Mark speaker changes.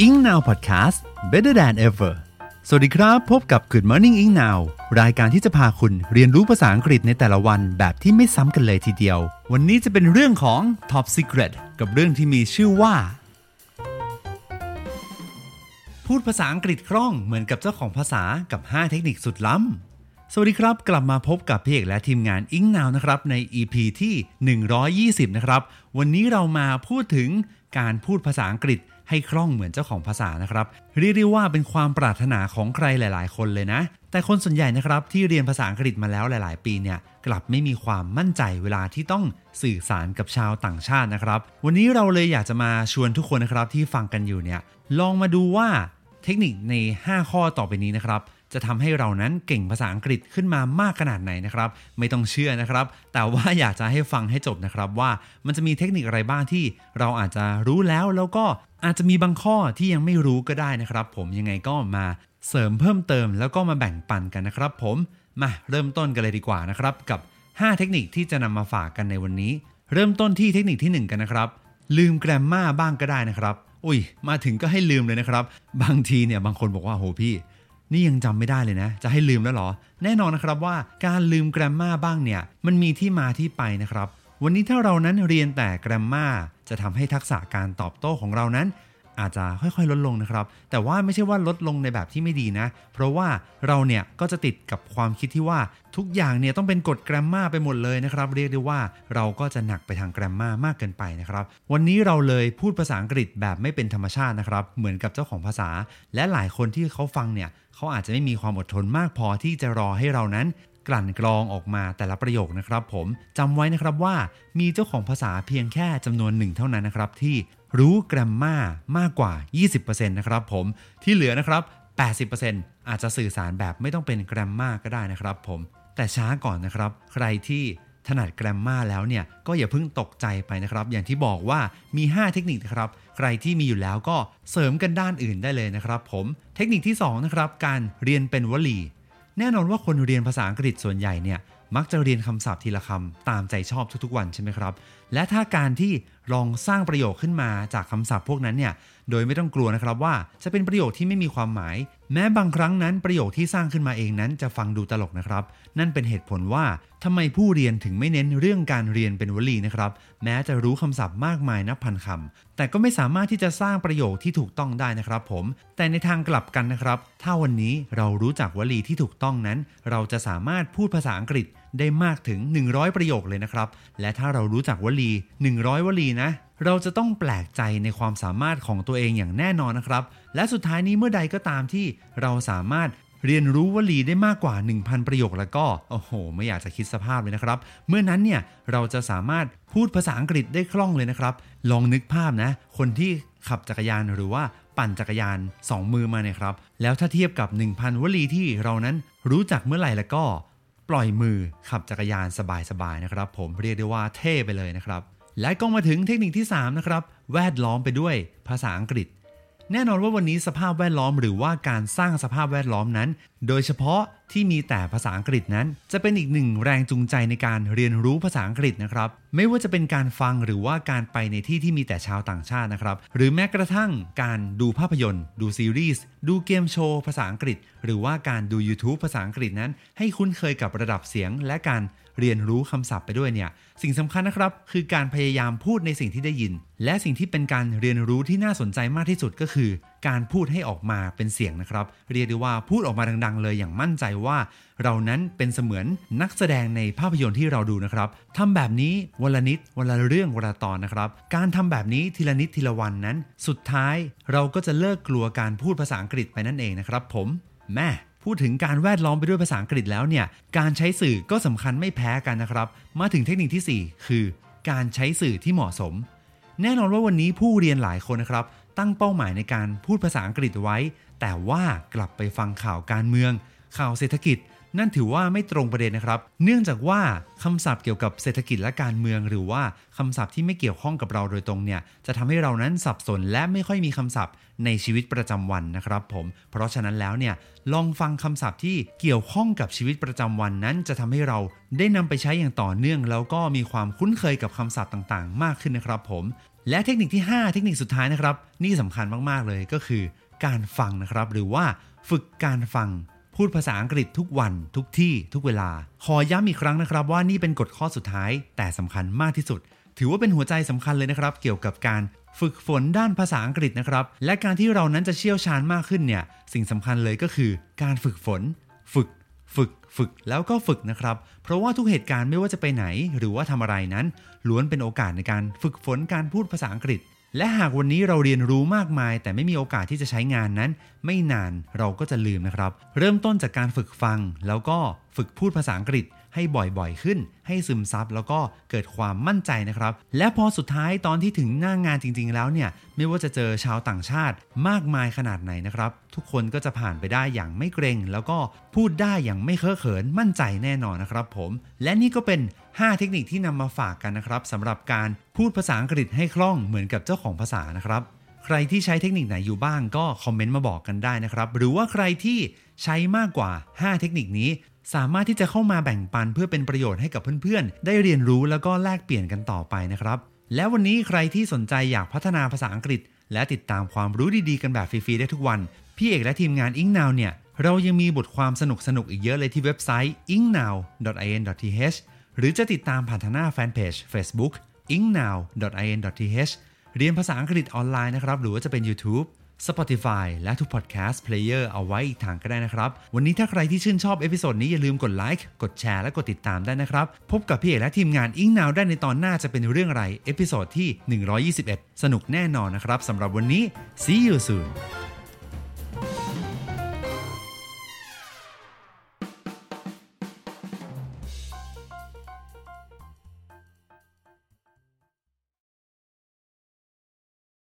Speaker 1: Ing Now Podcast Better than ever สวัสดีครับ พบกับ Good Morning Ing Now รายการที่จะพาคุณเรียนรู้ภาษาอังกฤษในแต่ละวันแบบที่ไม่ซ้ำกันเลยทีเดียว วันนี้จะเป็นเรื่องของ Top Secret กับเรื่องที่มีชื่อว่า พูดภาษาอังกฤษคล่องเหมือนกับเจ้าของภาษากับ 5 เทคนิคสุดล้ำ สวัสดีครับ กลับมาพบกับพี่เอกและทีมงานอิงนาวนะครับใน EP ที่ 120 นะครับ วันนี้เรามาพูดถึงการพูดภาษาอังกฤษ ให้คล่องเหมือนเจ้าของภาษานะครับเรียกได้ว่าเป็นความปรารถนาของใครหลาย ๆ คนเลยนะ แต่คนส่วนใหญ่นะครับที่เรียนภาษาอังกฤษมาแล้วหลาย ๆ ปีเนี่ยกลับไม่มีความมั่นใจเวลาที่ต้องสื่อสารกับชาวต่างชาตินะครับ วันนี้เราเลยอยากจะมาชวนทุกคนนะครับที่ฟังกันอยู่เนี่ยลองมาดูว่าเทคนิคใน 5 ข้อต่อไปนี้นะครับ จะทำให้เรานั้นเก่งภาษาอังกฤษขึ้นมามากขนาดไหนนะครับ ไม่ต้องเชื่อนะครับ แต่ว่าอยากจะให้ฟังให้จบนะครับว่ามันจะมีเทคนิคอะไรบ้างที่เราอาจจะรู้แล้วแล้วก็อาจจะมีบางข้อที่ยังไม่รู้ก็ได้นะครับ ผมยังไงก็มาเสริมเพิ่มเติม แล้วก็มาแบ่งปันกันนะครับ ผมมาเริ่มต้นกันเลยดีกว่านะครับกับ 5 เทคนิคที่จะนำมาฝากกันในวันนี้ เริ่มต้นที่เทคนิคที่ 1 กันนะครับ ลืมแกรมมาบ้างก็ได้นะครับ อุ้ย มาถึงก็ให้ลืมเลยนะครับ บางทีเนี่ยบางคนบอกว่าโหพี่ นี่ยังจำไม่ได้เลยนะ จะให้ลืมแล้วเหรอ แน่นอนนะครับว่าการลืมแกรมมาบ้างเนี่ย มันมีที่มาที่ไปนะครับ วันนี้ถ้าเรานั้นเรียนแต่แกรมมาจะทำให้ทักษะการตอบโต้ของเรานั้น อาจจะค่อยๆ ลดลงนะครับ แต่ว่าไม่ใช่ว่าลดลงในแบบที่ไม่ดีนะ เพราะว่าเราเนี่ยก็จะติดกับความคิดที่ว่าทุกอย่างเนี่ยต้องเป็นกฎแกรมมาไปหมดเลยนะครับ เรียกได้ว่าเราก็จะหนักไปทางแกรมมามากเกินไปนะครับ วันนี้เราเลยพูดภาษาอังกฤษแบบไม่เป็นธรรมชาตินะครับ เหมือนกับเจ้าของภาษา และหลายคนที่เขาฟังเนี่ยเขาอาจจะไม่มีความอดทนมากพอที่จะรอให้เรานั้น กลั่นกรองออกมาแต่ละประโยคนะครับผมจำไว้นะครับว่ามีเจ้าของภาษาเพียงแค่จำนวนหนึ่งเท่านั้นนะครับ ที่รู้แกรมมามากกว่า 20%นะครับผมที่เหลือนะครับ 80%อาจจะสื่อสารแบบไม่ต้องเป็นแกรมมาก็ได้นะครับผมแต่ช้าก่อนนะครับ ใครที่ถนัดแกรมมาแล้วเนี่ยก็อย่าเพิ่งตกใจไปนะครับ อย่างที่บอกว่ามี 5 เทคนิคนะครับ ใครที่มีอยู่แล้วก็เสริมกันด้านอื่นได้เลยนะครับ ผมเทคนิคที่2นะครับการเรียนเป็นวลี แน่นอนว่าคนเรียนภาษาอังกฤษส่วนใหญ่เนี่ยมักจะเรียนคำศัพท์ทีละคำตามใจชอบทุกๆวันใช่ไหมครับ และถ้าการที่ลองสร้างประโยคขึ้นมาจากคำศัพท์พวกนั้นเนี่ย โดยไม่ต้องกลัวนะครับว่าจะเป็นประโยคที่ไม่มีความหมาย แม้บางครั้งนั้นประโยคที่สร้างขึ้นมาเองนั้นจะฟังดูตลกนะครับ นั่นเป็นเหตุผลว่าทำไมผู้เรียนถึงไม่เน้นเรื่องการเรียนเป็นวลีนะครับ แม้จะรู้คำศัพท์มากมายนับพันคำแต่ก็ไม่สามารถที่จะสร้างประโยคที่ถูกต้องได้นะครับผม แต่ในทางกลับกันนะครับ ถ้าวันนี้เรารู้จักวลีที่ถูกต้องนั้น เราจะสามารถพูดภาษาอังกฤษ ได้มากถึง 100 ประโยคเลยนะครับ และถ้าเรารู้จักวลี 100 วลีนะ เราจะต้องแปลกใจในความสามารถของตัวเองอย่างแน่นอนนะครับ และสุดท้ายนี้เมื่อใดก็ตามที่เราสามารถเรียนรู้วลีได้มากกว่า 1,000 ประโยคแล้วก็ โอ้โห ไม่อยากจะคิดสภาพเลยนะครับ เมื่อนั้นเนี่ย เราจะสามารถพูดภาษาอังกฤษได้คล่องเลยนะครับ ลองนึกภาพนะ คนที่ขับจักรยานหรือว่าปั่นจักรยาน 2 มือมาเนี่ยครับ แล้วถ้าเทียบกับ 1,000 วลีที่เรานั้นรู้จักเมื่อไหร่แล้วก็ ปล่อยมือขับจักรยานสบายๆนะครับ ผมเรียกได้ว่าเท่ไปเลยนะครับ และก็มาถึงเทคนิคที่3นะครับแวดล้อมไปด้วยภาษาอังกฤษ แน่นอนว่าวันนี้สภาพแวดล้อมหรือว่าการสร้างสภาพแวดล้อมนั้น โดยเฉพาะที่มีแต่ภาษาอังกฤษนั้น จะเป็นอีกหนึ่งแรงจูงใจในการเรียนรู้ภาษาอังกฤษนะครับ ไม่ว่าจะเป็นการฟังหรือว่าการไปในที่ที่มีแต่ชาวต่างชาตินะครับ หรือแม้กระทั่งการดูภาพยนตร์ ดูซีรีส์ ดูเกมโชว์ภาษาอังกฤษ หรือว่าการดู YouTube ภาษาอังกฤษนั้น ให้คุ้นเคยกับระดับเสียงและการ เรียนรู้คำศัพท์ไปด้วยเนี่ย สิ่งสำคัญนะครับคือการพยายามพูดในสิ่งที่ได้ยิน และสิ่งที่เป็นการเรียนรู้ที่น่าสนใจมากที่สุดก็คือ การพูดให้ออกมาเป็นเสียงนะครับ เรียกได้ว่าพูดออกมาดังๆ เลยอย่างมั่นใจว่า เรานั้นเป็นเสมือนนักแสดงในภาพยนตร์ที่เราดูนะครับทำแบบนี้วันละนิดวันละเรื่องวันละตอนนะครับ การทำแบบนี้ทีละนิดทีละวันนั้น สุดท้ายเราก็จะเลิกกลัวการพูดภาษาอังกฤษไปนั่นเองนะครับ ผมแม่ พูดถึงการแวดล้อมไปด้วยภาษาอังกฤษแล้วเนี่ย การใช้สื่อก็สำคัญไม่แพ้กันนะครับ มาถึงเทคนิคที่ 4 คือ การใช้สื่อที่เหมาะสม แน่นอนว่าวันนี้ผู้เรียนหลายคนนะครับ ตั้งเป้าหมายในการพูดภาษาอังกฤษไว้ แต่ว่ากลับไปฟังข่าวการเมือง ข่าวเศรษฐกิจ นั่นถือว่าไม่ตรงประเด็นนะครับ เนื่องจากว่าคำศัพท์เกี่ยวกับเศรษฐกิจและการเมือง หรือว่าคำศัพท์ที่ไม่เกี่ยวข้องกับเราโดยตรงเนี่ยจะทำให้เรานั้นสับสน และไม่ค่อยมีคำศัพท์ในชีวิตประจำวันนะครับผม เพราะฉะนั้นแล้วเนี่ยลองฟังคำศัพท์ที่เกี่ยวข้องกับชีวิตประจำวันนั้น จะทำให้เราได้นำไปใช้อย่างต่อเนื่อง แล้วก็มีความคุ้นเคยกับคำศัพท์ต่างๆ มากขึ้นนะครับผม และเทคนิคที่ 5 เทคนิคสุดท้ายนะครับ นี่สำคัญมากๆเลยก็คือ การฟังนะครับ หรือว่าฝึกการฟัง พูดภาษาอังกฤษทุกวันทุกที่ทุกเวลา ขอย้ำอีกครั้งนะครับ ว่านี่เป็นกฎข้อสุดท้าย แต่สำคัญมากที่สุด ถือว่าเป็นหัวใจสำคัญเลยนะครับ เกี่ยวกับการฝึกฝนด้านภาษาอังกฤษนะครับ และการที่เรานั้นจะเชี่ยวชาญมากขึ้นเนี่ย สิ่งสำคัญเลยก็คือ การฝึกฝน ฝึก ฝึก ฝึก แล้วก็ฝึกนะครับ เพราะว่าทุกเหตุการณ์ไม่ว่าจะไปไหน หรือว่าทำอะไรนั้น ล้วนเป็นโอกาสในการฝึกฝนการพูดภาษาอังกฤษ และหากวันนี้เราเรียนรู้มากมาย แต่ไม่มีโอกาสที่จะใช้งานนั้น ไม่นานเราก็จะลืมนะครับ เริ่มต้นจากการฝึกฟัง แล้วก็ฝึกพูดภาษาอังกฤษ ให้บ่อยๆขึ้น ให้ซึมซับแล้วก็เกิดความมั่นใจนะครับ และพอสุดท้ายตอนที่ถึงหน้างงานจริง ๆ แล้วเนี่ยไม่ว่าจะเจอชาวต่างชาติมากมายขนาดไหนนะครับ ทุกคนก็จะผ่านไปได้อย่างไม่เกรง แล้วก็พูดได้อย่างไม่เคอะเขินมั่นใจแน่นอนนะครับผม และนี่ก็เป็น 5 เทคนิคที่นำมาฝากกันนะครับสำหรับการพูดภาษาอังกฤษให้คล่องเหมือนกับเจ้าของภาษานะครับ ใครที่ใช้เทคนิคไหนอยู่บ้างก็คอมเมนต์มาบอกกันได้นะครับ หรือว่าใครที่ ใช้มากกว่า 5 เทคนิคนี้ สามารถที่จะเข้ามาแบ่งปันเพื่อเป็นประโยชน์ให้กับเพื่อนๆ ได้เรียนรู้แล้วก็แลกเปลี่ยนกันต่อไปนะครับ และวันนี้ใครที่สนใจอยากพัฒนาภาษาอังกฤษ และติดตามความรู้ดีๆ กันแบบฟรีๆได้ทุกวัน พี่เอกและทีมงาน i n k Now เนี่ยเรายังมีบทความสนุกๆอีกเยอะเลยที่เว็บไซต์ Engnow.in.th หรือจะติดตามผ่านทางหน้าแฟนเพจ Facebook Engnow.in.th เรียนภาษาอังกฤษออนไลน์นะครับ หรือว่าจะเป็น YouTube Spotify และทุก Podcast Player เอาไว้อีกทางก็ได้นะครับ วันนี้ถ้าใครที่ชื่นชอบ episode นี้อย่าลืมกดไลค์กดแชร์และกดติดตามได้นะครับ พบกับพี่เอกและทีมงาน Engnow ได้ในตอนหน้าจะเป็นเรื่องอะไร episode ที่ 121 สนุกแน่นอนนะครับสำหรับวันนี้ see you soon